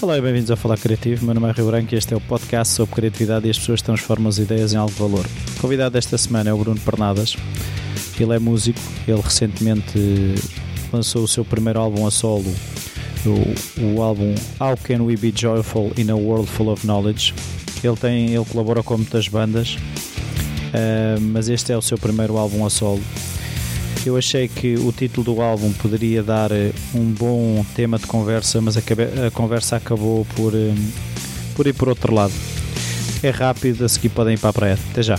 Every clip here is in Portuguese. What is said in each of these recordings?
Olá e bem-vindos ao Falar Criativo. Meu nome é Rio Branco e este é o podcast sobre criatividade e as pessoas transformam as ideias em algo de valor. O convidado desta semana é o Bruno Pernadas. Ele é músico, ele recentemente lançou o seu primeiro álbum a solo, o, o álbum How Can We Be Joyful in a World Full of Knowledge. Ele, tem, ele colabora com muitas bandas, uh, mas este é o seu primeiro álbum a solo eu achei que o título do álbum poderia dar eh, um bom tema de conversa, mas a, conversa acabou por, eh, por ir por outro lado. É rápido, a seguir podem ir para a praia. Até já.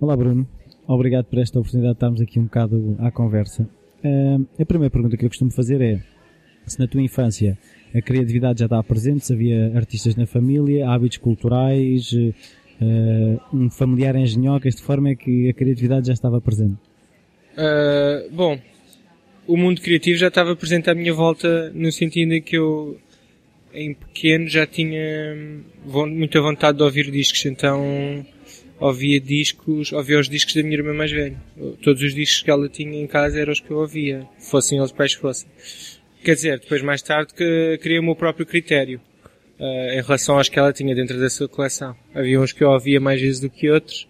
Olá Bruno, obrigado por esta oportunidade de estarmos aqui um bocado à conversa. Uh, a primeira pergunta que eu costumo fazer é se na tua infância a criatividade já estava presente, se havia artistas na família, hábitos culturais, uh, um familiar engenhocas, de forma é que a criatividade já estava presente? Uh, bom, o mundo criativo já estava presente à minha volta no sentido em que eu, em pequeno, já tinha muita vontade de ouvir discos, então ouvia discos, ouvia os discos da minha irmã mais velha. Todos os discos que ela tinha em casa eram os que eu ouvia, fossem eles quais fossem. Quer dizer, depois mais tarde que criei o meu próprio critério uh, em relação aos que ela tinha dentro da sua coleção. Havia uns que eu ouvia mais vezes do que outros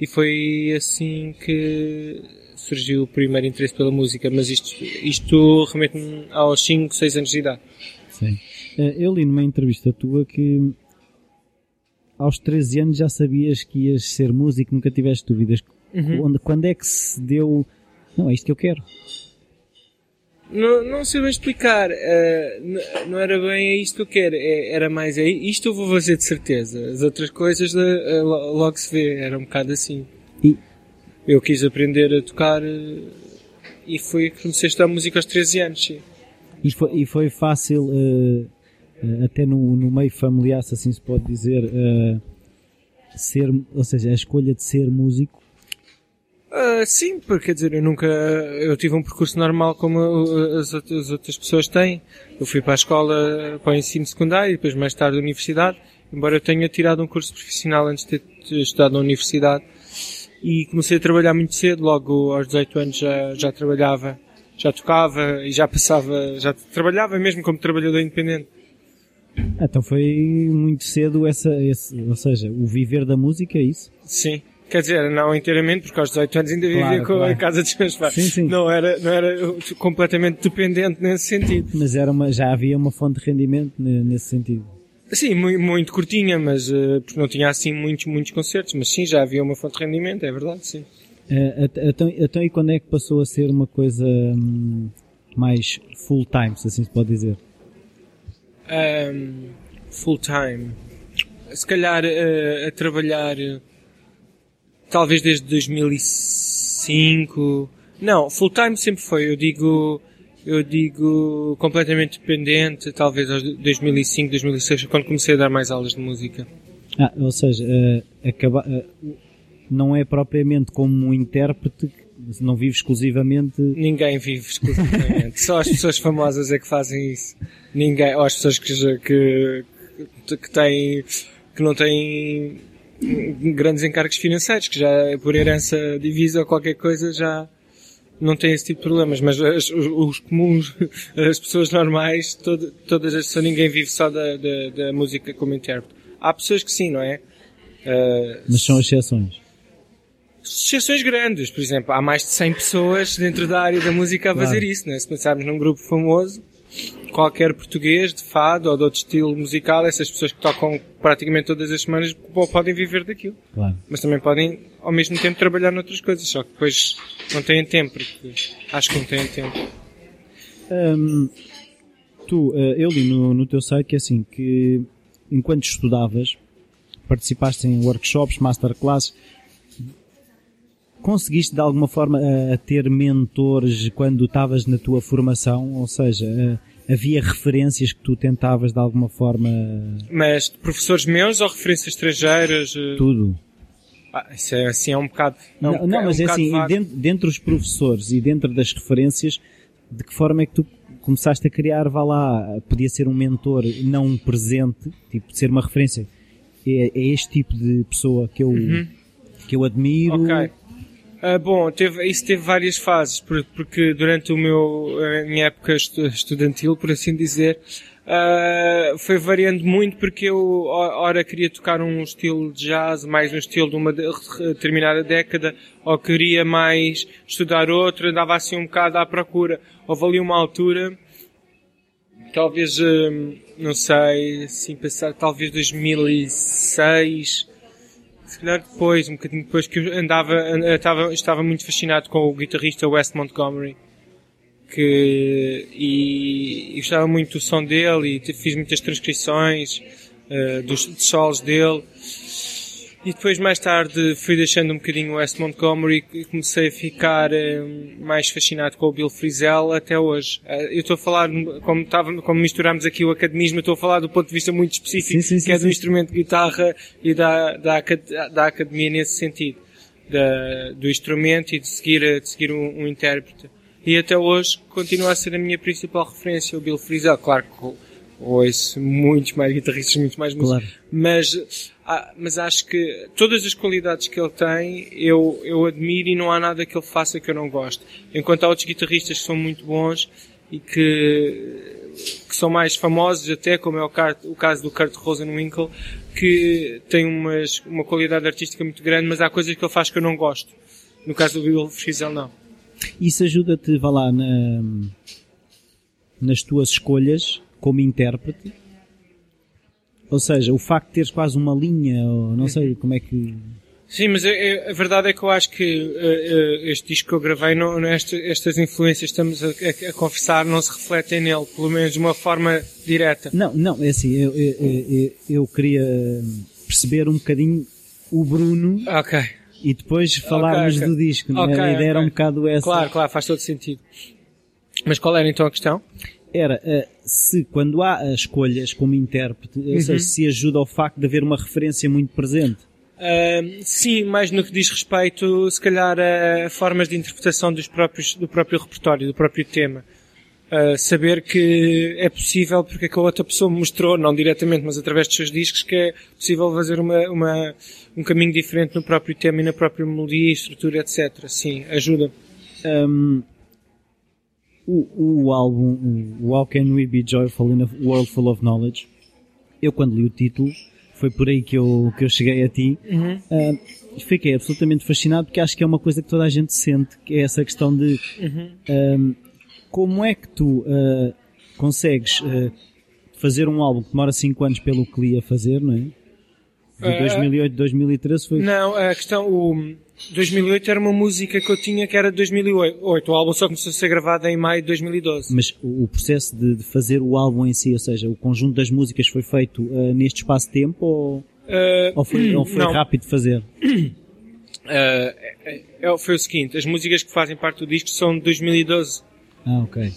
e foi assim que surgiu o primeiro interesse pela música, mas isto, isto remete-me aos 5, 6 anos de idade. Sim. Eh, eu li numa entrevista tua que aos 13 anos já sabias que ias ser músico, nunca tiveste dúvidas. Uhum. Quando é que se deu, não, é isto que eu quero? Não, não sei bem explicar. Uh, não era bem é isto que eu quero. É, era mais é isto eu vou fazer de certeza. As outras coisas uh, logo se vê. Era um bocado assim. E? Eu quis aprender a tocar uh, e foi que comecei a estudar música aos 13 anos. Sim. E foi, e foi fácil, até no, no meio familiar, se assim se pode dizer, ser, ou seja, a escolha de ser músico Uh, sim, porque quer dizer, eu nunca, eu tive um percurso normal como as, as outras pessoas têm. Eu fui para a escola, para o ensino secundário, e depois mais tarde a universidade, embora eu tenha tirado um curso profissional antes de ter estudado na universidade. E comecei a trabalhar muito cedo, logo aos 18 anos já, já trabalhava, já tocava e já passava, já trabalhava mesmo como trabalhador independente. Então foi muito cedo essa, esse, ou seja, o viver da música, é isso? Sim. Quer dizer, não inteiramente, porque aos 18 anos ainda vivia claro, com claro. a casa dos meus pais. Sim, sim. Não era, não era completamente dependente nesse sentido. Mas era uma, já havia uma fonte de rendimento nesse sentido. Sim, muito, muito curtinha, mas uh, porque não tinha assim muitos, muitos concertos, mas sim, já havia uma fonte de rendimento, é verdade, sim. Uh, então, então, e quando é que passou a ser uma coisa um, mais full time, se assim se pode dizer? Um, full time. Se calhar uh, a trabalhar talvez desde 2005. Não, full time sempre foi. Eu digo, eu digo completamente dependente, talvez aos 2005, 2006, quando comecei a dar mais aulas de música. Ah, ou seja, uh, acaba, uh, não é propriamente como um intérprete, não vive exclusivamente. Ninguém vive exclusivamente. Só as pessoas famosas é que fazem isso. Ninguém, ou as pessoas que, que, que têm, que não têm grandes encargos financeiros, que já por herança divisa ou qualquer coisa já não tem esse tipo de problemas, mas as, os, os, comuns, as pessoas normais, todo, todas as pessoas, ninguém vive só da, da, da, música como intérprete. Há pessoas que sim, não é? Uh, mas são exceções. Exceções grandes, por exemplo, há mais de 100 pessoas dentro da área da música a fazer isso, né? Se pensarmos num grupo famoso, qualquer português de fado ou de outro estilo musical, essas pessoas que tocam praticamente todas as semanas podem viver daquilo. Claro. Mas também podem, ao mesmo tempo, trabalhar noutras coisas, só que depois não têm tempo, porque acho que não têm tempo. Hum, tu, eh, eu li no, no teu site que é assim, que enquanto estudavas, participaste em workshops, masterclasses, conseguiste de alguma forma ter mentores quando estavas na tua formação, ou seja, havia referências que tu tentavas de alguma forma. Mas professores meus ou referências estrangeiras? Eh? Tudo. Ah, isso é assim, é um bocado. É um, não, não, mas é, um é assim, dentro, dentro dos professores e dentro das referências, de que forma é que tu começaste a criar, vá lá, podia ser um mentor não presente, tipo, ser uma referência. É, é este tipo de pessoa que eu, uhum. que eu admiro. Ok. Uh, bom, teve, isso teve várias fases, porque durante o meu, a minha época estudantil, por assim dizer, uh, foi variando muito porque eu, ora queria tocar um estilo de jazz, mais um estilo de uma determinada década, ou queria mais estudar outro, andava assim um bocado à procura. Houve ali uma altura, talvez, uh, não sei, assim pensar, talvez 2006, se calhar depois, um bocadinho depois que andava, estava, estava muito fascinado com o guitarrista Wes Montgomery. Que, e, e gostava muito do som dele e fiz muitas transcrições uh, dos solos dele e depois, mais tarde, fui deixando um bocadinho o West Montgomery e comecei a ficar uh, mais fascinado com o Bill Frisell até hoje. Uh, eu estou a falar, como, estava, como misturámos aqui o academismo, estou a falar do ponto de vista muito específico, sim, sim, que é do instrumento de guitarra e da, da, da academia nesse sentido. Da, do instrumento e de seguir, de seguir um, um intérprete. E até hoje continua a ser a minha principal referência, o Bill Frisell. Claro que ouço muitos mais guitarristas, muito mais músicos. Claro. Mas, ah, mas acho que todas as qualidades que ele tem, eu, eu admiro e não há nada que ele faça que eu não goste. Enquanto há outros guitarristas que são muito bons e que, que são mais famosos até, como é o, o caso do Kurt Rosenwinkel, que tem umas, uma qualidade artística muito grande, mas há coisas que ele faz que eu não gosto. No caso do Bill Frisell, não. Isso ajuda-te, vá lá, na, nas tuas escolhas como intérprete? Ou seja, o facto de teres quase uma linha, ou não sei como é que. Sim, mas a, a verdade é que eu acho que uh, uh, este disco que eu gravei, não, este, estas influências que estamos a, a, a, confessar não se refletem nele, pelo menos de uma forma direta. Não, não, é assim, eu, eu, eu, eu queria perceber um bocadinho o Bruno. Ok. E depois falarmos okay, okay. do disco. É? Okay, a ideia era um bocado essa. Claro, claro, faz todo sentido. Mas qual era então a questão? Era uh, se quando há escolhas como intérprete, uhum. seja, se ajuda ao facto de haver uma referência muito presente. Uh, sim, mais no que diz respeito, se calhar, a formas de interpretação dos próprios, do próprio repertório, do próprio tema. Uh, saber que é possível, porque é que a outra pessoa me mostrou, não diretamente, mas através dos seus discos, que é possível fazer uma, uma, um caminho diferente no próprio tema e na própria melodia, estrutura, etc. Sim, ajuda. Um, o, o álbum, o How Can We Be Joyful in a World Full of Knowledge, eu quando li o título, foi por aí que eu, que eu cheguei a ti, uhum. uh, fiquei absolutamente fascinado porque acho que é uma coisa que toda a gente sente, que é essa questão de uhum. uh, como é que tu uh, consegues fazer um álbum que demora 5 anos pelo que li a fazer, não é? De 2008 a 2013 foi... Não, a questão, o, 2008 era uma música que eu tinha que era de 2008. O álbum só começou a ser gravado em maio de 2012. Mas o processo de, fazer o álbum em si, ou seja, o conjunto das músicas foi feito uh, neste espaço de tempo ou, uh, ou foi, ou foi rápido de fazer? Uh, foi o seguinte, as músicas que fazem parte do disco são de 2012. Ah, ok.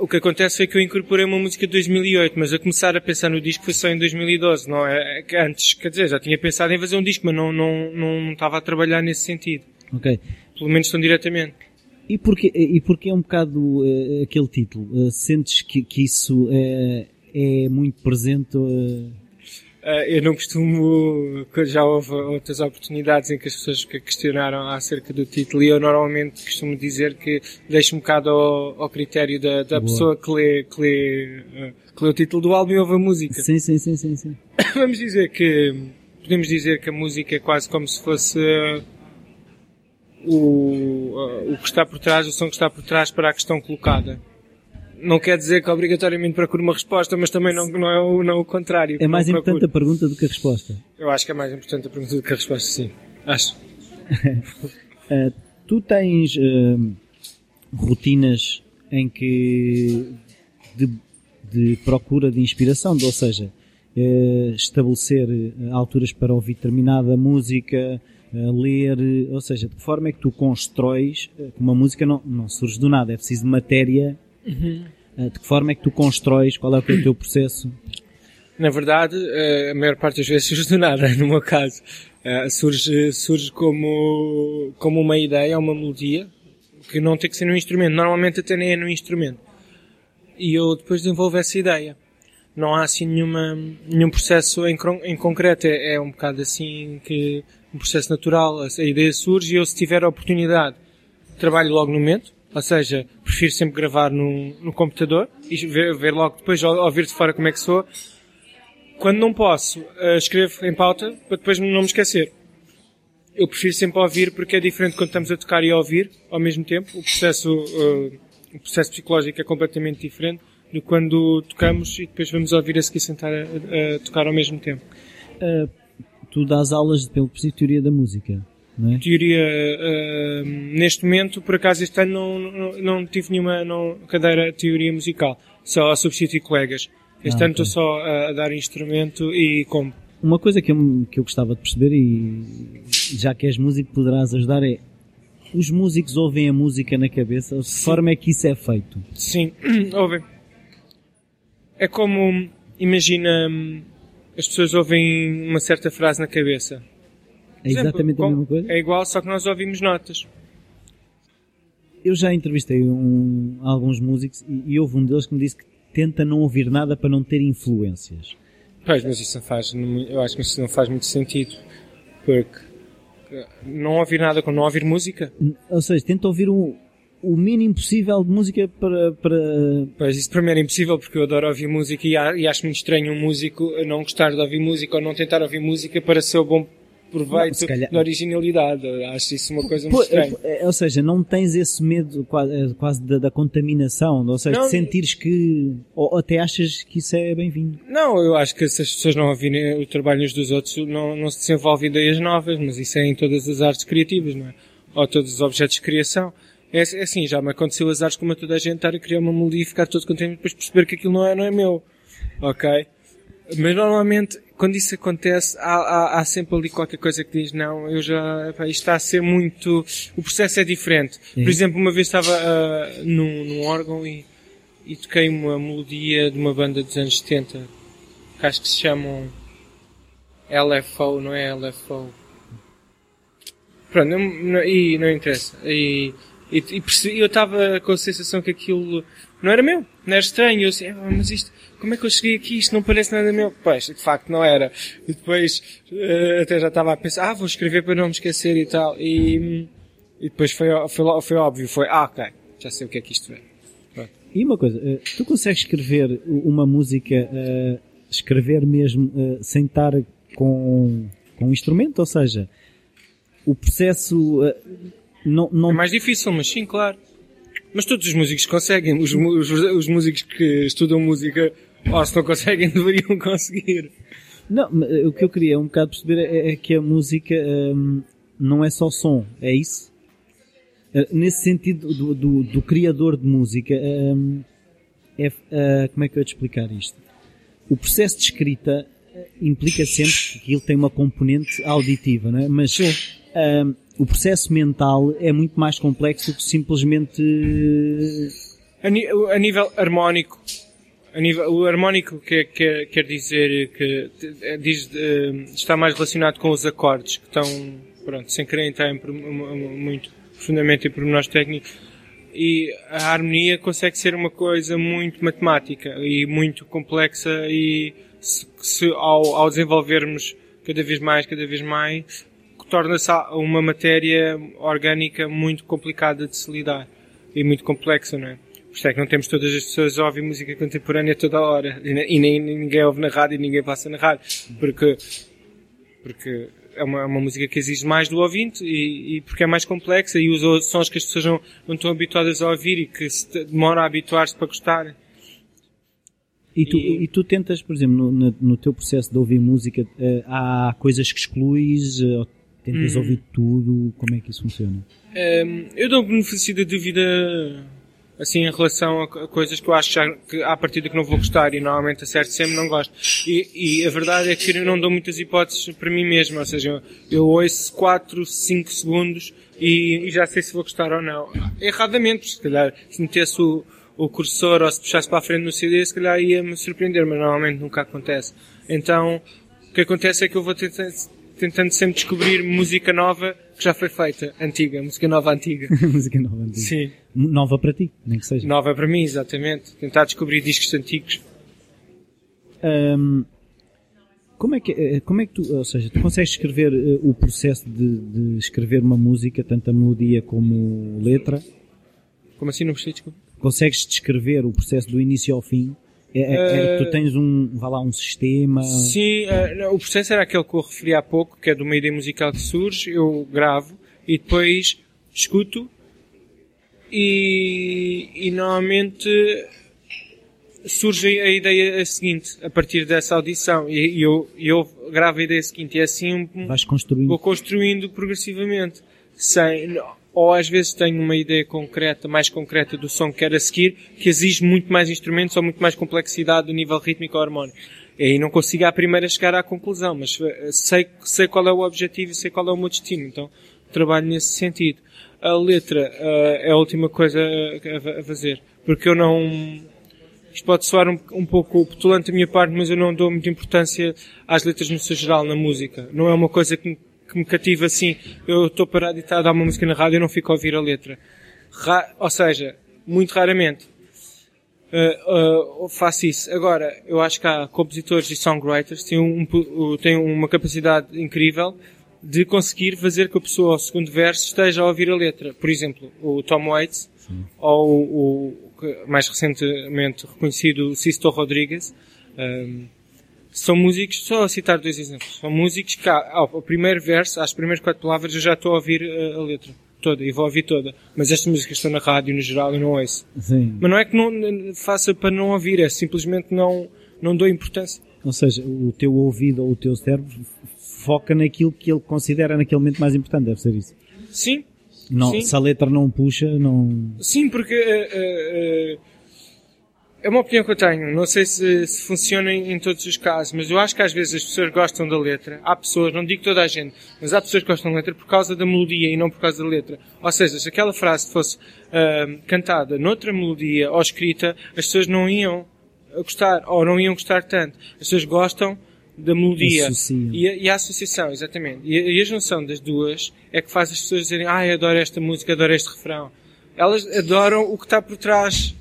O que acontece foi que eu incorporei uma música de 2008, mas a começar a pensar no disco foi só em 2012, não é? é antes, quer dizer, já tinha pensado em fazer um disco, mas não, não, não, não estava a trabalhar nesse sentido. Ok. Pelo menos tão diretamente. E porquê, e porquê é um bocado uh, aquele título? Uh, sentes que, que isso uh, é muito presente eu não costumo, já houve outras oportunidades em que as pessoas questionaram acerca do título e eu normalmente costumo dizer que deixo um bocado ao, ao critério da, da pessoa que lê, que, lê, uh, que lê o título do álbum e ouve a música. Sim, sim, sim, sim, sim. Vamos dizer que, podemos dizer que a música é quase como se fosse uh, o, o que está por trás, o som que está por trás para a questão colocada não quer dizer que obrigatoriamente procure uma resposta, mas também não, não, é, o, não é o contrário. É mais importante a pergunta do que a resposta. Eu acho que é mais importante a pergunta do que a resposta, sim. Acho. uh, tu tens uh, rotinas em que de, de, procura de inspiração, ou seja, uh, estabelecer alturas para ouvir determinada música, ler, ou seja, de que forma é que tu constróis, uma música não, não surge do nada, é preciso matéria Uhum. De que forma é que tu constróis? Qual é o teu processo? Na verdade, eh, a maior parte das vezes surge do nada, no meu caso. Eh, surge, surge como, como uma ideia, uma melodia, que não tem que ser num instrumento. Normalmente até nem é num instrumento. E eu depois desenvolvo essa ideia. Não há assim nenhuma, nenhum processo em, em concreto. É, é um bocado assim que um processo natural, a ideia surge e eu se tiver a oportunidade, trabalho logo no momento, ou seja, prefiro sempre gravar no, no computador e ver, ver logo depois, ouvir de fora como é que sou. Quando não posso, uh, escrevo em pauta para depois não me esquecer. Eu prefiro sempre ouvir porque é diferente quando estamos a tocar e a ouvir ao mesmo tempo. O processo, uh, o processo psicológico é completamente diferente do quando tocamos e depois vamos ouvir a seguir sentar a, a, tocar ao mesmo tempo. Uh, tu dás aulas de, pelo teoria da música, não é? Teoria, uh, neste momento, por acaso este ano não, não, não tive nenhuma não, cadeira de teoria musical, só a substituir colegas. Este Ah, ano estou só a, a dar instrumento e como. Uma coisa que eu, que eu gostava de perceber, e já que és músico, poderás ajudar, é os músicos ouvem a música na cabeça, de forma é que isso é feito? Sim, ouvem. É como, imagina, hum, as pessoas ouvem uma certa frase na cabeça. É Por exemplo, exatamente a mesma coisa? É igual, só que nós ouvimos notas. Eu já entrevistei um- alguns músicos e, e houve um deles que me disse que tenta não ouvir nada para não ter influências. Pois, mas isso não faz, eu acho que isso não faz muito sentido. Porque eh, não ouvir nada com não ouvir música. Ou seja, tenta ouvir o, o mínimo possível de música para, para Pois, isso para mim era impossível porque eu adoro ouvir música e, e acho muito estranho um músico não gostar de ouvir música ou não tentar ouvir música para seu bom proveito calhar- da originalidade. Acho isso uma coisa muito estranha. é- ou seja, não tens esse medo quase, é, quase da, da contaminação, ou seja, Não, de sentires que, ou até achas que isso é bem-vindo. Não, eu acho que se as pessoas não ouvirem o trabalho uns dos outros, não, não se desenvolve ideias novas, mas isso é em todas as artes criativas, não é? Ou todos os objetos de criação. É, é assim, já me aconteceu as artes como a toda a gente estar a criar uma melodia e ficar todo contente depois perceber que aquilo não é, não é meu. Ok? Mas normalmente, quando isso acontece, há, há, há sempre ali qualquer coisa que diz, não, eu já, pá, isto está a ser muito, o processo é diferente. Por exemplo, uma vez estava ah, num, num órgão e, e toquei uma melodia de uma banda dos anos 70, que acho que se chamam LFO, não é LFO. Pronto, não, não, e não interessa. E, e, e eu estava com a sensação que aquilo não era meu, não era estranho. Eu assim, "Ah, mas isto, como é que eu cheguei aqui? Isto não parece nada meu. Pois, de facto não era. E depois eh, até já estava a pensar, ah, vou escrever para não me esquecer e tal. E, e depois foi, foi, foi óbvio, foi, ah, ok, já sei o que é que isto é. E uma coisa, eh, tu consegues escrever uma música, eh, escrever mesmo sem estar com, com um instrumento, ou seja, o processo não, não É mais difícil, mas sim, claro. Mas todos os músicos conseguem. Os, os, os músicos que estudam música, ou se não conseguem, deveriam conseguir. Não, eh, o que eu queria um bocado perceber é, é que a música hum, não é só som, é isso? Eh, nesse sentido do, do, do criador de música, hum, é, eh, como é que eu ia te explicar isto? O processo de escrita implica sempre que ele tem uma componente auditiva, não é? Mas Sim. O processo mental é muito mais complexo do que simplesmente A, a nível harmónico, a nível, o harmónico quer, quer, quer dizer que eh, diz, eh, está mais relacionado com os acordes, que estão, pronto, sem querer entrar em muito profundamente em pormenores técnicos, e a harmonia consegue ser uma coisa muito matemática e muito complexa e se, se ao, ao desenvolvermos cada vez mais, cada vez mais, torna-se uma matéria orgânica muito complicada de se lidar e muito complexa, não é? Por isso é que não temos todas as pessoas a ouvir música contemporânea toda hora e, ne- nem ninguém ouve na rádio e ninguém passa na rádio porque porque é uma, é uma música que exige mais do ouvinte e, e porque é mais complexa e os sons que as pessoas não, não estão habituadas a ouvir e que se demora a habituar-se para gostarem. E tu, E- e tu tentas, por exemplo, no, no- teu processo de ouvir música, eh, há coisas que excluís, eh, tentas Uhum. ouvir tudo, como é que isso funciona? Hum, eu dou benefício da dúvida assim em relação a, co- a coisas que eu acho que à partida que não vou gostar e normalmente acerto sempre não gosto. E, e a verdade é que eu não dou muitas hipóteses para mim mesmo, ou seja, eu, ouço 4, 5 segundos e, e já sei se vou gostar ou não. Erradamente, se calhar se metesse o, o cursor ou se puxasse para a frente no CD, se calhar ia-me surpreender, mas normalmente nunca acontece. Então, o que acontece é que eu vou tentando, tentando sempre descobrir música nova que já foi feita, antiga, música nova antiga. música nova, antiga. Sim. Nova para ti, nem que seja. Nova para mim, exatamente. Tentar descobrir discos antigos. Ahm, como é que, eh, como é que tu, ou seja, tu consegues escrever eh, o processo de, de escrever uma música, tanto a melodia como letra? Como assim não percebi, desculpa? Consegues descrever o processo do início ao fim? É, é, é, tu tens um, vá lá, um sistema? Sim, uh, o processo era aquele que eu referi há pouco, que é de uma ideia musical que surge, eu gravo e depois escuto e, e normalmente surge a ideia seguinte, a partir dessa audição, e, eu, eu gravo a ideia seguinte, e assim Vais construindo. vou construindo progressivamente. Sem, ou às vezes tenho uma ideia concreta, mais concreta do som que quero a seguir, que exige muito mais instrumentos ou muito mais complexidade do nível rítmico ou harmónico. E aí não consigo à primeira chegar à conclusão, mas eh, sei, sei qual é o objetivo e sei qual é o meu destino, então trabalho nesse sentido. A letra uh, é a última coisa a, a fazer, porque eu não, isto pode soar um, um pouco petulante da minha parte, mas eu não dou muita importância às letras no seu geral, na música. Não é uma coisa que me, que me cativa assim. Eu estou parado e está a dar uma música na rádio e não fico a ouvir a letra. Ra ou seja, muito raramente uh, uh, faço isso. Agora, eu acho que há compositores e songwriters que têm, um, têm uma capacidade incrível de conseguir fazer que a pessoa ao segundo verso esteja a ouvir a letra. Por exemplo, o Tom Waits Sim. ou o, mais recentemente reconhecido Sisto Rodrigues, um, são músicos, só a citar dois exemplos, são músicos que ao primeiro verso, às primeiras quatro palavras, eu já estou a ouvir a, a letra toda e vou ouvir toda. Mas estas músicas estão na rádio no geral e não ouço. Sim. Mas não é que não faça para não ouvir, é simplesmente não, não dou importância. Ou seja, o teu ouvido ou o teu cérebro foca naquilo que ele considera naquele momento mais importante, deve ser isso. Sim, não, se a letra não puxa, não. Sim, porque uh, uh, é uma opinião que eu tenho. Não sei se, se funciona em, em, todos os casos, mas eu acho que às vezes as pessoas gostam da letra. Há pessoas, não digo toda a gente, mas há pessoas que gostam da letra por causa da melodia e não por causa da letra. Ou seja, se aquela frase fosse uh, cantada noutra melodia ou escrita, as pessoas não iam gostar, ou não iam gostar tanto. As pessoas gostam da melodia e a, e a, associação, exatamente. E a, e a, junção das duas é que faz as pessoas dizerem, ah, adoro esta música, adoro este refrão. Elas adoram o que está por trás,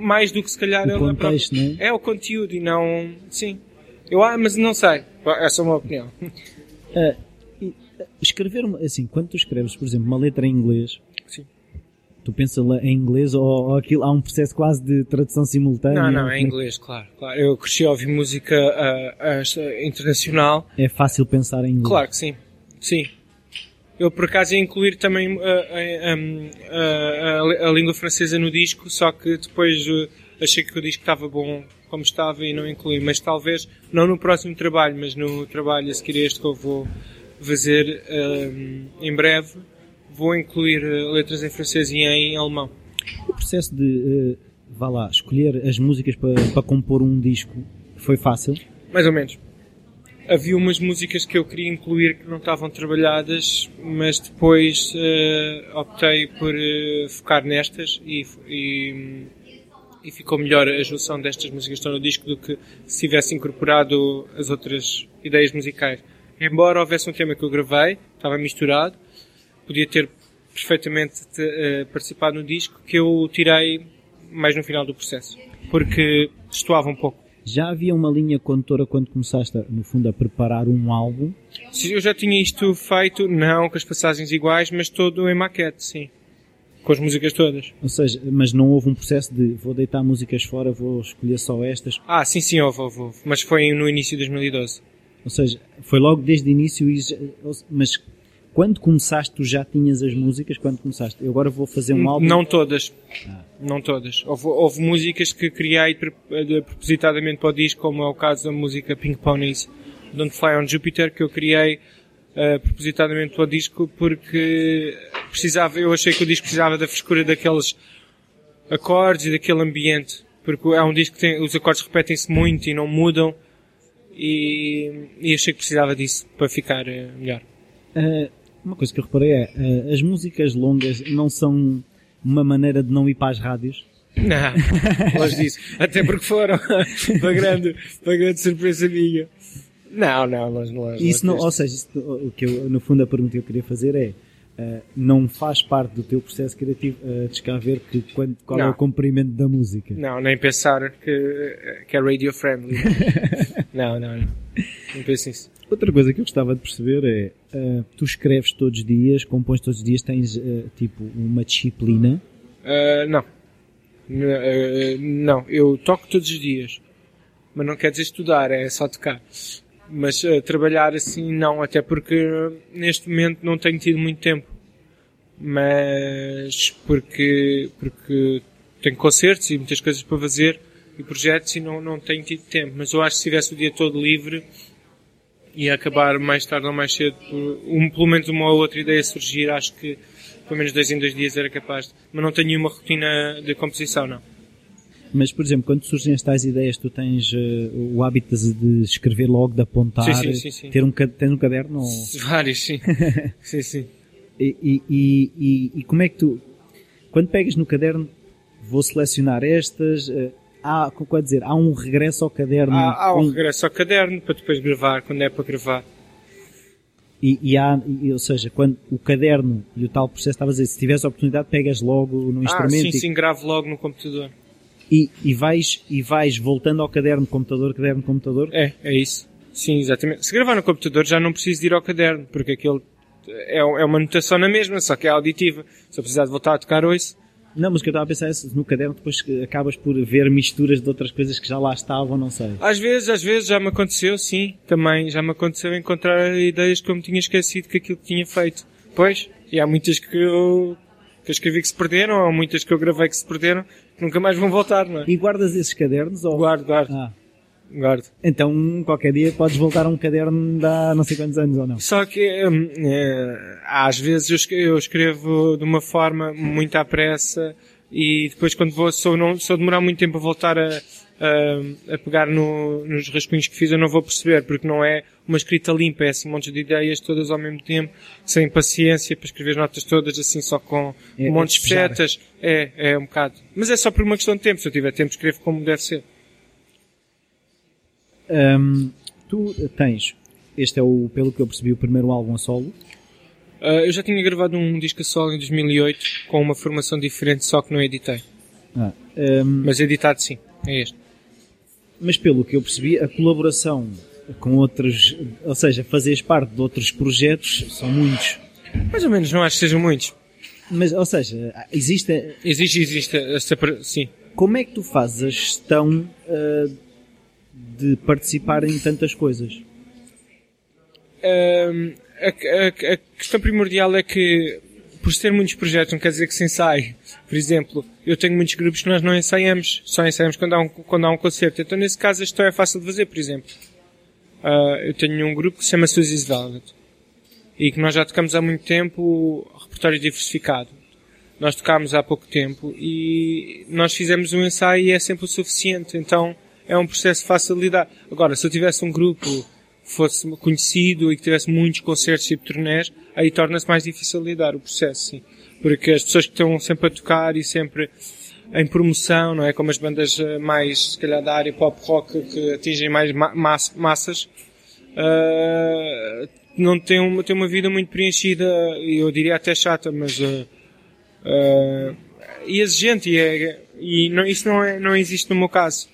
mais do que se calhar o contexto, própria... é? é o conteúdo e não, sim. Eu, ah, mas não sei. Essa é uma opinião. Uh, escrever, assim, quando tu escreves, por exemplo, uma letra em inglês, Tu pensas em inglês ou, ou aquilo, há um processo quase de tradução simultânea? Não, não, é em inglês, claro, claro. Eu cresci a ouvir música uh, uh, internacional. É fácil pensar em inglês? Claro que sim, sim. Eu por acaso ia incluir também uh, a, a, língua francesa no disco, só que depois achei que o disco estava bom como estava e não incluí. Mas talvez, não no próximo trabalho, mas no trabalho a seguir este que eu vou fazer em breve, vou incluir letras em francês e em alemão. O processo de, uh, vá lá, escolher as músicas para, para compor um disco foi fácil? Mais ou menos. Havia umas músicas que eu queria incluir que não estavam trabalhadas, mas depois uh, optei por uh, focar nestas e, e, e, ficou melhor a junção destas músicas que estão no disco do que se tivesse incorporado as outras ideias musicais. Embora houvesse um tema que eu gravei, estava misturado, podia ter perfeitamente uh, participado no disco que eu tirei mais no final do processo, porque estoava um pouco. Já havia uma linha condutora quando começaste, no fundo, a preparar um álbum? Sim, eu já tinha isto feito, não com as passagens iguais, mas todo em maquete, sim. Com as músicas todas. Ou seja, mas não houve um processo de vou deitar músicas fora, vou escolher só estas? Ah, sim, sim, houve, houve, houve. Mas foi no início de 2012. Ou seja, foi logo desde o início, mas quando começaste, tu já tinhas as músicas? Quando começaste? Eu agora vou fazer um álbum. Não todas. Ah. Não todas. Houve, houve, músicas que criei propositadamente para o disco, como é o caso da música Pink Ponies, Don't Fly on Jupiter, que eu criei uh, propositadamente para o disco porque precisava, eu achei que o disco precisava da frescura daqueles acordes e daquele ambiente. Porque é um disco que tem, os acordes repetem-se muito e não mudam. E, e achei que precisava disso para ficar uh, melhor. Uh, uma coisa que eu reparei é, uh, as músicas longas não são uma maneira de não ir para as rádios? Não, longe disso. Até porque foram para grande, para grande surpresa minha. Não, não, longe, longe. Isso não, ou seja, isso, o que eu, no fundo a pergunta que eu queria fazer é, uh, não faz parte do teu processo criativo uh, descrever que, quando, qual não. é o comprimento da música. Não, nem pensar que, que é radio friendly. não, não, não. Não penso nisso. Outra coisa que eu gostava de perceber é, uh, tu escreves todos os dias, compões todos os dias, tens uh, tipo uma disciplina? Não. não, eu toco todos os dias. Mas não quer dizer estudar, é só tocar. Mas trabalhar assim não, até porque neste momento não tenho tido muito tempo. Mas porque, porque tenho concertos e muitas coisas para fazer e projetos e não, não tenho tido tempo. Mas eu acho que se tivesse o dia todo livre, ia acabar mais tarde ou mais cedo por um, pelo menos uma ou outra ideia surgir. Acho que pelo menos dois em dois dias era capaz. Mas não tenho nenhuma rotina de composição, não. Mas, por exemplo, quando surgem estas ideias, tu tens uh, o hábito de escrever logo, de apontar, sim, sim, sim, ter um, tens um caderno? Ou... Vários, sim. sim, sim. E, e, e, e, como é que tu, quando pegas no caderno, vou selecionar estas, uh, há, quer dizer, há um regresso ao caderno. Há, há um, um regresso ao caderno para depois gravar, quando é para gravar. E, e há, e, ou seja, quando o caderno e o tal processo, estava a dizer, se tiveres a oportunidade, pegas logo no instrumento. Ah, sim, e, sim, gravo logo no computador. E, e, vais, e vais voltando ao caderno, computador, caderno, computador? É, é isso. Sim, exatamente. Se gravar no computador já não preciso de ir ao caderno, porque aquele é, é uma notação na mesma, só que é auditiva. Se eu precisar de voltar a tocar hoje, não, mas o que eu estava a pensar é se no caderno depois acabas por ver misturas de outras coisas que já lá estavam, não sei. Às vezes, às vezes já me aconteceu, sim, também já me aconteceu encontrar ideias que eu me tinha esquecido que aquilo que tinha feito. Pois, e há muitas que eu, que eu escrevi que se perderam, ou muitas que eu gravei que se perderam, nunca mais vão voltar, não é? E guardas esses cadernos? Ou... Guardo, guardo. Ah. Guardo. Então, qualquer dia podes voltar a um caderno de há não sei quantos anos ou não? Só que, hum, é, às vezes eu escrevo de uma forma muito à pressa e depois quando vou, se eu, não, se eu demorar muito tempo a voltar a, a, a pegar no, nos rascunhos que fiz, eu não vou perceber, porque não é uma escrita limpa, é assim um monte de ideias todas ao mesmo tempo, sem paciência para escrever as notas todas assim só com é, um monte de setas. É, é um bocado. Mas é só por uma questão de tempo, se eu tiver tempo escrevo como deve ser. Um, tu tens, este é o, pelo que eu percebi, o primeiro álbum a solo. Uh, eu já tinha gravado um disco a solo em 2008 com uma formação diferente, só que não editei. Ah, um, Mas editado sim, é este. Mas pelo que eu percebi, a colaboração com outros, ou seja, fazeres parte de outros projetos, são muitos. Mais ou menos, não acho que sejam muitos. Mas, ou seja, existe... Existe, existe, sim. Como é que tu fazes a gestão uh, de participar em tantas coisas? Um, a, a, a, questão primordial é que, por ter muitos projetos, não quer dizer que se ensaie. Por exemplo, eu tenho muitos grupos que nós não ensaiamos, só ensaiamos quando há um, quando há um concerto. Então, nesse caso, isto é fácil de fazer, por exemplo. Uh, eu tenho um grupo que se chama Susie's Velvet. E que nós já tocamos há muito tempo repertório diversificado. Nós tocámos há pouco tempo e nós fizemos um ensaio e é sempre o suficiente. Então, é um processo fácil de lidar. Agora, se eu tivesse um grupo fosse conhecido e que tivesse muitos concertos tipo turnés, aí torna-se mais difícil lidar o processo, sim. Porque as pessoas que estão sempre a tocar e sempre em promoção, não é? Como as bandas eh, mais, se calhar, da área pop rock que atingem mais massa, massas, uh, não têm uma, têm uma vida muito preenchida, e eu diria até chata, mas, uh, uh, e exigente, e, é, e não, isso não, é, não existe no meu caso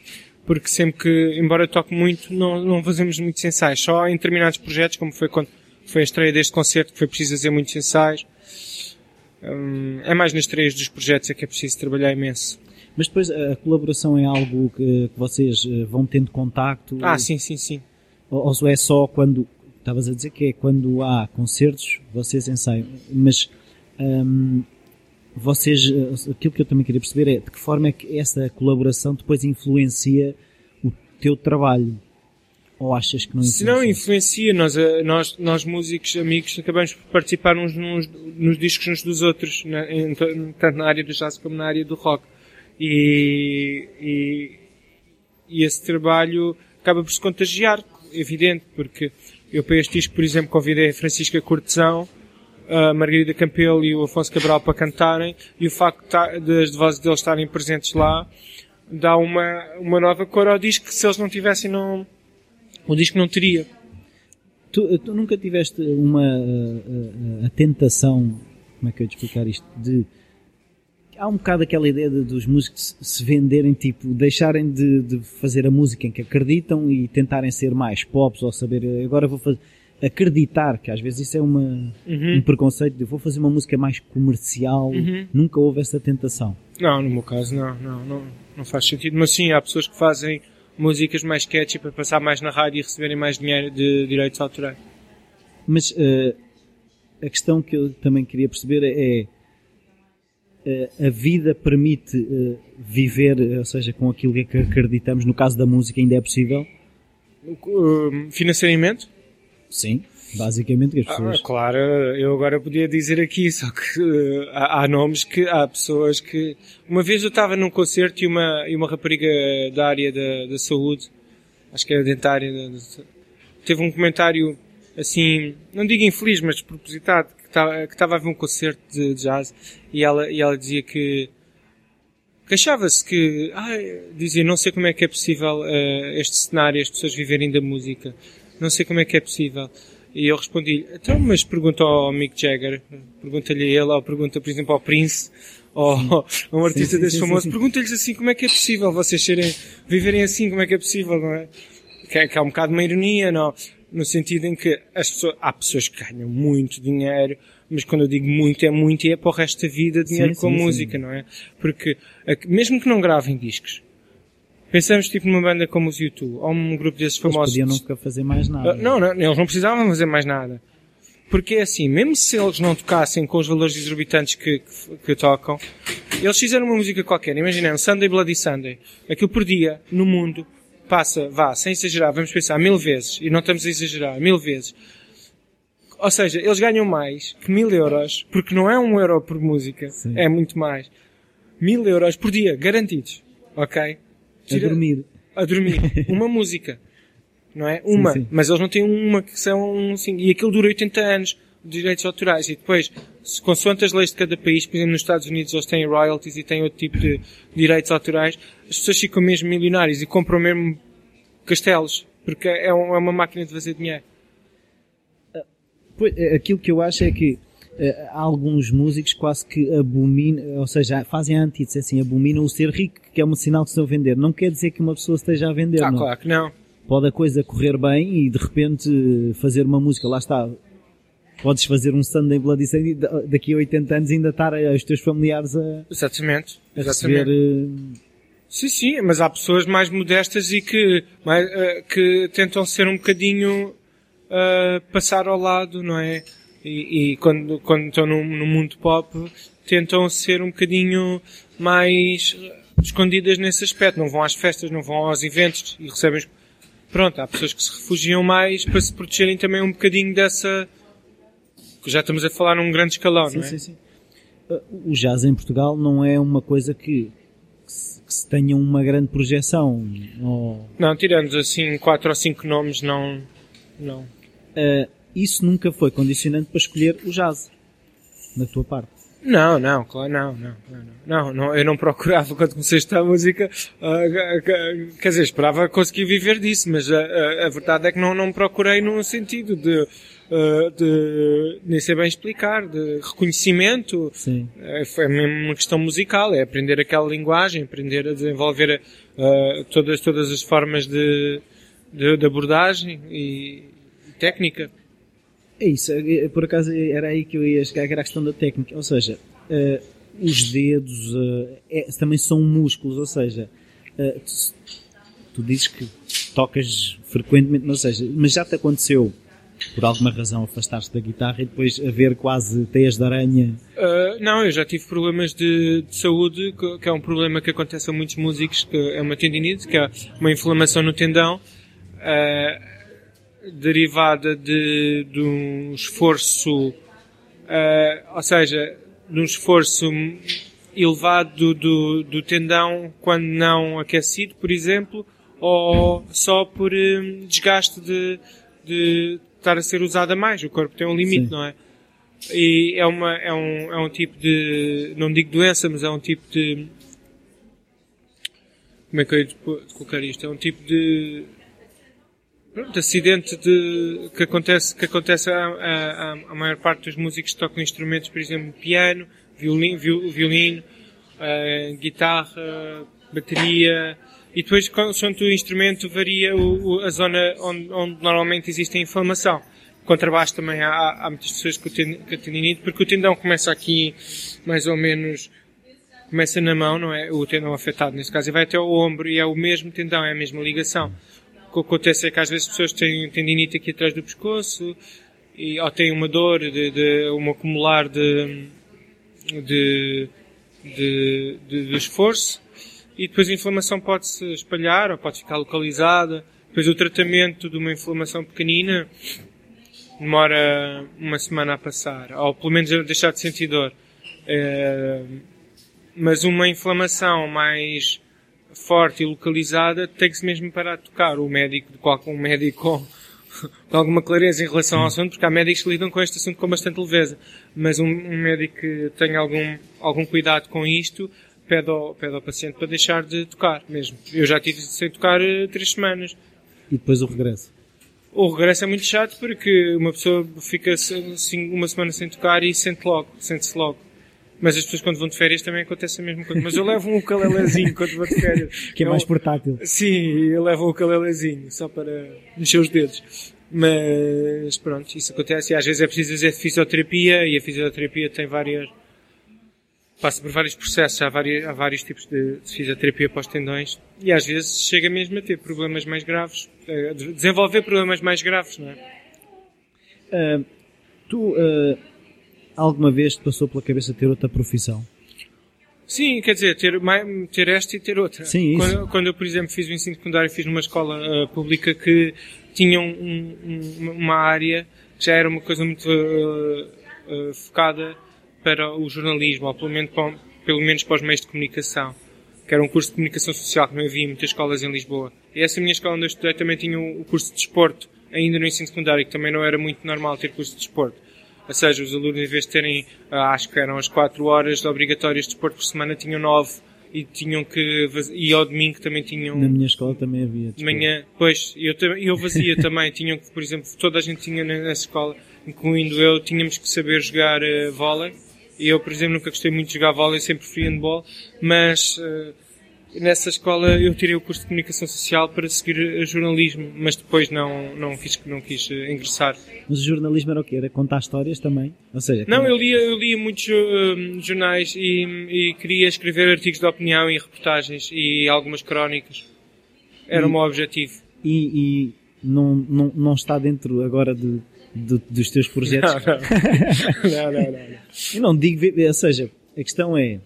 porque sempre que, embora toque muito, não, não fazemos muitos ensaios. Só em determinados projetos, como foi quando foi a estreia deste concerto, que foi preciso fazer muitos ensaios. Hum, é mais nas estreias dos projetos é que é preciso trabalhar imenso. Mas depois a colaboração é algo que, que vocês eh, vão tendo contacto? Ah, sim, sim, sim. Ou, ou é só quando, estavas a dizer que é quando há concertos, vocês ensaiam, mas hum, vocês, eh, aquilo que eu também queria perceber é de que forma é que essa colaboração depois influencia o teu trabalho? Ou achas que não influencia? Se não influencia, nós, eh, nós, nós músicos, amigos, acabamos por participar uns nos, nos discos uns dos outros, em, tanto na área do jazz como na área do rock. E, e, e esse trabalho acaba por se contagiar, evidente, porque eu para este disco, por exemplo, convidei a Francisca Cortesão, a Margarida Campelo e o Afonso Cabral para cantarem e o facto das vozes deles estarem presentes lá dá uma, uma nova cor ao disco que se eles não tivessem não, o disco não teria. Tu, tu nunca tiveste uma a, a, a tentação como é que eu ia te explicar isto? De há um bocado aquela ideia de, dos músicos se venderem, tipo, deixarem de, de, fazer a música em que acreditam e tentarem ser mais pops ou saber, agora vou fazer, acreditar, que às vezes isso é uma, Uhum. um preconceito de vou fazer uma música mais comercial, Uhum. nunca houve essa tentação. Não, no meu caso não, não, não, não faz sentido. Mas sim, há pessoas que fazem músicas mais catchy para passar mais na rádio e receberem mais dinheiro de direitos autorais. Mas eh, a questão que eu também queria perceber é eh, a vida permite eh, viver, ou seja, com aquilo que acreditamos, no caso da música ainda é possível? Uh, financeiramente? Sim. Basicamente as Ah, pessoas... claro, eu agora podia dizer aqui, só que uh, há, há nomes que há pessoas que. Uma vez eu estava num concerto e uma, e uma rapariga da área da, da saúde, acho que era dentária, da- teve um comentário assim, não digo infeliz, mas despropositado, que estava que estava a ver um concerto de jazz e ela, e ela dizia que queixava-se que, ai, dizia, não sei como é que é possível eh, este cenário, as pessoas viverem da música. Não sei como é que é possível. E eu respondi, então, mas pergunta ao Mick Jagger, pergunta-lhe a ele, ou pergunta, por exemplo, ao Prince, ou a um artista sim, desse sim, famoso, pergunta-lhes assim, como é que é possível vocês serem, viverem assim, como é que é possível, não é? Que é, que é um bocado uma ironia, não? No sentido em que as pessoas, há pessoas que ganham muito dinheiro, mas quando eu digo muito é muito e é para o resto da vida dinheiro Sim, com sim. música, não é? Porque, a- mesmo que não gravem discos, pensamos tipo numa banda como os U2, ou um grupo desses Eles famosos. podiam nunca fazer mais nada. Ah, Não, não, eles não precisavam fazer mais nada. Porque é assim, mesmo se eles não tocassem com os valores exorbitantes que, que, que tocam, eles fizeram uma música qualquer, imaginemos, Sunday Bloody Sunday. Aquilo por dia, no mundo, passa, vá, sem exagerar, vamos pensar, mil vezes, e não estamos a exagerar, mil vezes. Ou seja, eles ganham mais que mil euros, porque não é um euro por música, Sim. é muito mais. Mil euros por dia, garantidos. Ok? A Tira- dormir. a dormir. Uma música. Não é? Uma. sim. Mas eles não têm uma que são assim. E aquilo dura 80 anos de direitos autorais. E depois, se, consoante as leis de cada país, por exemplo, nos Estados Unidos eles têm royalties e têm outro tipo de direitos autorais, as pessoas ficam mesmo milionárias e compram mesmo castelos. Porque é, é uma máquina de fazer dinheiro. Pois, eh, Aquilo que eu acho é que alguns músicos quase que abominam, ou seja, fazem a antítese, assim, abominam o ser rico, que é um sinal que estão a vender. Não quer dizer que uma pessoa esteja a vender, Ah, não. claro que não. Pode a coisa correr bem e de repente eh, fazer uma música, lá está. Podes fazer um Sunday Bloody Sunday e da- daqui a 80 anos ainda estar a- os teus familiares a, Exatamente. a Exatamente. receber. eh, Sim, sim, mas há pessoas mais modestas e que, mais, eh, que tentam ser um bocadinho eh, passar ao lado, não é? E, e quando, quando estão no, no mundo pop, tentam ser um bocadinho mais escondidas nesse aspecto. Não vão às festas, não vão aos eventos e recebem. Pronto, há pessoas que se refugiam mais para se protegerem também um bocadinho dessa. que Já estamos a falar num grande escalão, Sim, não é? sim, sim. Uh, O jazz em Portugal não é uma coisa que, que, se, que se tenha uma grande projeção. Ou, Não, tirando assim quatro ou cinco nomes, não. Não. uh, isso nunca foi condicionante para escolher o jazz, da tua parte. Não, não, claro, não, não, não, não, eu não procurava quando comecei a estudar música, ah, ah, ah, quer dizer, esperava conseguir viver disso, mas a, verdade é que não, não procurei no sentido de, de, nem sei bem explicar, de reconhecimento, Sim. é, foi mesmo uma questão musical, é aprender aquela linguagem, aprender a desenvolver todas, todas as formas de, de, de abordagem e técnica. É isso, é- por acaso era aí que eu ia chegar, que era a questão da técnica. Ou seja, uh, os dedos uh, é- também são músculos, ou seja, uh, tu, tu dizes que tocas frequentemente, ou seja, mas já te aconteceu, por alguma razão, afastar-te da guitarra e depois haver quase teias de aranha. Uh, não, eu já tive problemas de, de saúde, que, que é um problema que acontece a muitos músicos, que é uma tendinite, que é uma inflamação no tendão, uh, derivada de, de um esforço, uh, ou seja, de um esforço elevado do, do tendão quando não aquecido, por exemplo, ou só por um, desgaste de, de estar a ser usado a mais. O corpo tem um limite, Sim. não é? E é, uma, é, um, é um tipo de, não digo doença, mas é um tipo de, como é que eu ia colocar isto? É um tipo de, pronto, acidente de, que acontece, que acontece a, a, a, maior parte dos músicos que tocam instrumentos, por exemplo, piano, violino, violino uh, guitarra, bateria, e depois, quando o instrumento varia o, o, a zona onde, onde, normalmente existe a inflamação. Contrabaixo também há, há muitas pessoas com tendinite, porque o tendão começa aqui, mais ou menos, começa na mão, não é? O tendão afetado nesse caso, e vai até o ombro, e é o mesmo tendão, é a mesma ligação. Que acontece é que às vezes pessoas têm tendinite aqui atrás do pescoço, e, ou têm uma dor, de, de um acumular de, de, de, de, esforço, e depois a inflamação pode se espalhar ou pode ficar localizada. Depois o tratamento de uma inflamação pequenina demora uma semana a passar, ou pelo menos a deixar de sentir dor. É, mas uma inflamação mais forte e localizada tem que se mesmo parar de tocar. O médico, de qualquer um médico com, com alguma clareza em relação ao assunto, porque há médicos que lidam com este assunto com bastante leveza. Mas um, um médico que tenha algum, algum cuidado com isto, pede ao, pede ao paciente para deixar de tocar mesmo. Eu já tive sem tocar uh, três semanas. E depois o regresso? O regresso é muito chato porque uma pessoa fica assim, uma semana sem tocar e sente logo, sente-se logo. Mas as pessoas quando vão de férias também acontece a mesma coisa. Mas eu levo um ukulelezinho quando vou de férias. que é mais portátil. Sim, eu levo um ukulelezinho, só para encher os dedos. Mas pronto, isso acontece. E às vezes é preciso fazer fisioterapia e a fisioterapia tem várias, passa por vários processos, há vários, há vários tipos de, de fisioterapia para os tendões e às vezes chega mesmo a ter problemas mais graves, a desenvolver problemas mais graves, não é? Uh, tu, uh, alguma vez te passou pela cabeça ter outra profissão? Sim, quer dizer, ter, ter esta e ter outra. Sim, isso. Quando, quando eu, por exemplo, fiz o ensino secundário, fiz numa escola uh, pública que tinha um, um, uma área que já era uma coisa muito focada para o jornalismo, ou pelo menos para, pelo menos para os meios de comunicação, que era um curso de comunicação social que não havia em muitas escolas em Lisboa. E essa minha escola onde eu estudei também tinha o curso de desporto, ainda no ensino secundário, que também não era muito normal ter curso de desporto. Ou seja, os alunos, em vez de terem, ah, acho que eram as 4 horas obrigatórias de desporto por semana, tinham 9 e tinham que, e ao domingo também tinham... Na minha escola também havia De manhã, pois, eu, eu vazia também, tinham que, por exemplo, toda a gente tinha nessa escola, incluindo eu, tínhamos que saber jogar uh, vôlei, eu, por exemplo, nunca gostei muito de jogar vôlei, sempre fui handball, mas uh, nessa escola eu tirei o curso de comunicação social para seguir jornalismo, mas depois não, não quis, não quis uh, ingressar. Mas o jornalismo era o quê? Era contar histórias também? Ou seja, não, eu lia, eu lia muitos uh, jornais e, e, queria escrever artigos de opinião e reportagens e algumas crónicas. Era e, o meu objetivo. E, e não, não, não está dentro agora de do, dos teus projetos. Não, não, não. não, Eu não digo, ou seja, a questão é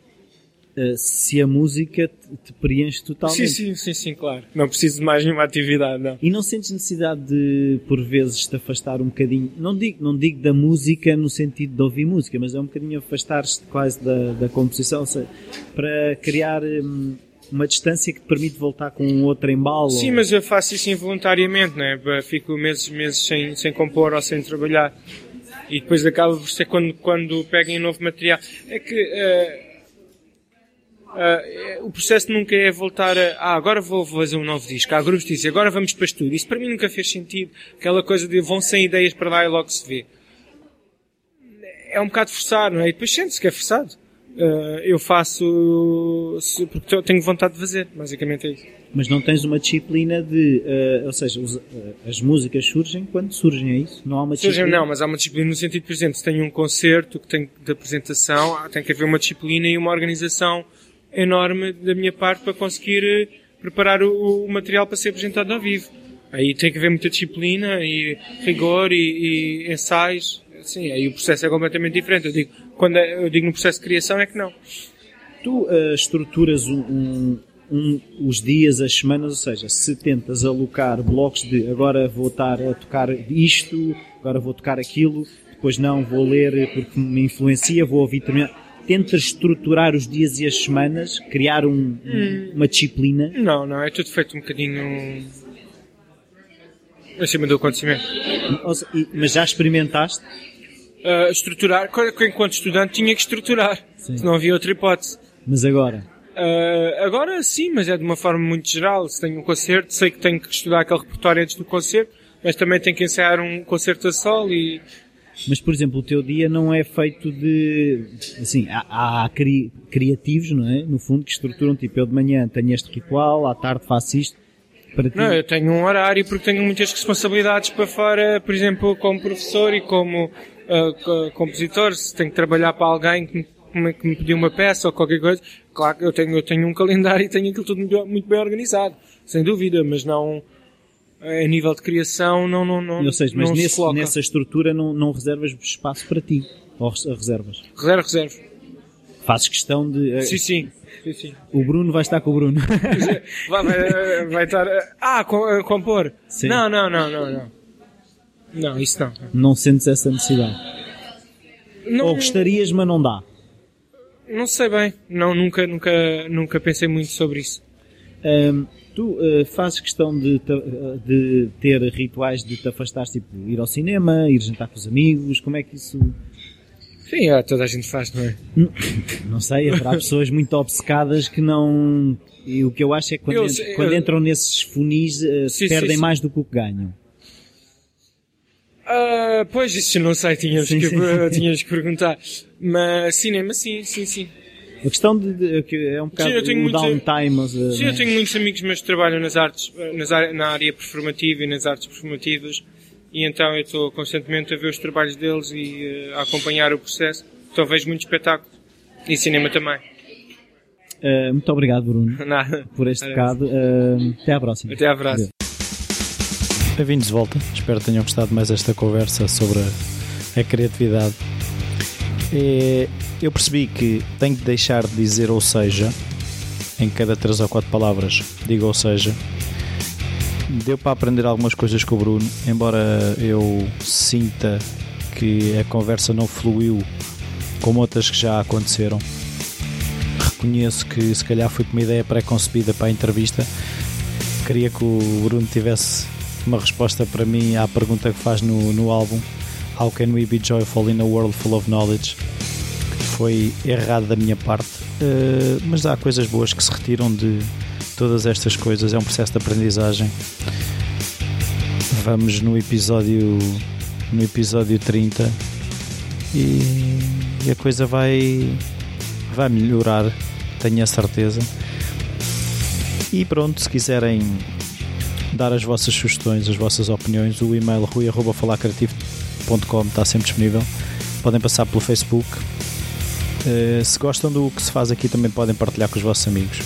uh, se a música te, te, preenche totalmente. Sim, sim, sim, sim, claro. Não preciso de mais nenhuma atividade, não. E não sentes necessidade de, por vezes, te afastar um bocadinho, não digo, não digo da música no sentido de ouvir música, mas é um bocadinho afastar-te quase da, da composição, ou seja, para criar. Hum, uma distância que te permite voltar com um outro embalo. Sim, mas eu faço isso involuntariamente, né? Fico meses, meses sem, sem compor ou sem trabalhar. E depois acaba por ser quando, quando peguem um novo material. É que, uh, Uh, o processo nunca é voltar a, ah, agora vou fazer um novo disco. Há grupos que dizem, agora vamos para estúdio. Isso para mim nunca fez sentido. Aquela coisa de vão sem ideias para lá e logo se vê. É um bocado forçado, não é? E depois sente-se que é forçado. Uh, eu faço porque tenho vontade de fazer, basicamente é isso. Mas não tens uma disciplina de, uh, ou seja, os, uh, as músicas surgem quando surgem, é isso? Não há uma disciplina? Surgem não, mas há uma disciplina no sentido, por exemplo, se tenho um concerto que tem de apresentação, tem que haver uma disciplina e uma organização enorme da minha parte para conseguir preparar o, o material para ser apresentado ao vivo. Aí tem que haver muita disciplina e rigor e, e ensaios. Sim, aí o processo é completamente diferente. Eu digo, quando é, eu digo no processo de criação é que não. Tu uh, estruturas um, um, um, os dias, as semanas, ou seja, se tentas alocar blocos de agora vou estar a tocar isto, agora vou tocar aquilo, depois não, vou ler porque me influencia, vou ouvir também. Tentas estruturar os dias e as semanas, criar um, hum. uma disciplina? Não, não, é tudo feito um bocadinho acima do acontecimento. Mas já experimentaste? uh, estruturar, enquanto estudante tinha que estruturar, sim. não havia outra hipótese. Mas agora? Uh, agora sim, mas é de uma forma muito geral. Se tenho um concerto, sei que tenho que estudar aquele repertório antes do concerto, mas também tenho que ensaiar um concerto a sol e Mas, por exemplo, o teu dia não é feito de. Assim, há, há cri- criativos, não é? No fundo, que estruturam tipo, eu de manhã tenho este ritual, à tarde faço isto. Para ti. Não, eu tenho um horário porque tenho muitas responsabilidades para fora, por exemplo, como professor e como co- compositor. Se tenho que trabalhar para alguém que me, que me pediu uma peça ou qualquer coisa, claro que eu tenho, eu tenho um calendário e tenho aquilo tudo muito, muito bem organizado, sem dúvida, mas não a nível de criação não não não Ou seja, mas não se nesse- coloca. nessa estrutura não, não reservas espaço para ti. Ou res- reservas. Reserva, reserva. Fazes questão de. eh, Sim, sim. sim, sim. O Bruno vai estar com o Bruno. Vai, vai, vai estar. Ah, com- a compor? Sim. Não, não, não, não, não. Não, isso não. não sentes essa necessidade. Não, Ou gostarias, mas não dá. não sei bem. Não, nunca, nunca, nunca pensei muito sobre isso. Ahm, tu eh, fazes questão de, te- de ter rituais de te afastar, tipo ir ao cinema, ir jantar com os amigos, como é que isso. Sim, é, toda a gente faz, não é? Não sei, haverá pessoas muito obcecadas que não. E o que eu acho é que quando, Eu en- sei, quando eu- entram nesses funis eh, Sim, perdem sim, sim. mais do que o que ganham. Ah, pois, isso não sei, tínhamos, Sim, que, sim. tínhamos que perguntar. Mas cinema, sim, sim, sim. A questão de, de- que é um bocado tenho o downtime. mas, eh, Sim, eu tenho muitos amigos meus que trabalham nas artes, nas área- na área performativa e nas artes performativas, e então eu estou constantemente a ver os trabalhos deles e eh, a acompanhar o processo. Então vejo muito espetáculo. E cinema também. eh, muito obrigado, Bruno, Nada. por este bocado. Eh, até à próxima. Até à próxima. Bem-vindos de volta. Espero que tenham gostado mais desta conversa sobre a, a criatividade. É, eu percebi que tenho que deixar de dizer ou seja em cada três ou quatro palavras. Digo ou seja. Deu para aprender algumas coisas com o Bruno, embora eu sinta que a conversa não fluiu como outras que já aconteceram. Reconheço que se calhar foi uma ideia pré-concebida para a entrevista. Queria que o Bruno tivesse uma resposta para mim à pergunta que faz no, no álbum How can we be joyful in a world full of knowledge? Foi errado da minha parte, eh, mas há coisas boas que se retiram de todas estas coisas. É um processo de aprendizagem. Vamos no episódio no episódio 30 e, e a coisa vai vai melhorar, tenho a certeza. E pronto, se quiserem dar as vossas sugestões, as vossas opiniões, o e-mail rui.falacreativo.com está sempre disponível. Podem passar pelo Facebook. Eh, se gostam do que se faz aqui, também podem partilhar com os vossos amigos.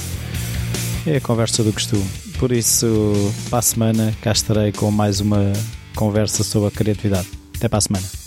É a conversa do costume. Por isso, para a semana, cá estarei com mais uma conversa sobre a criatividade. Até para a semana.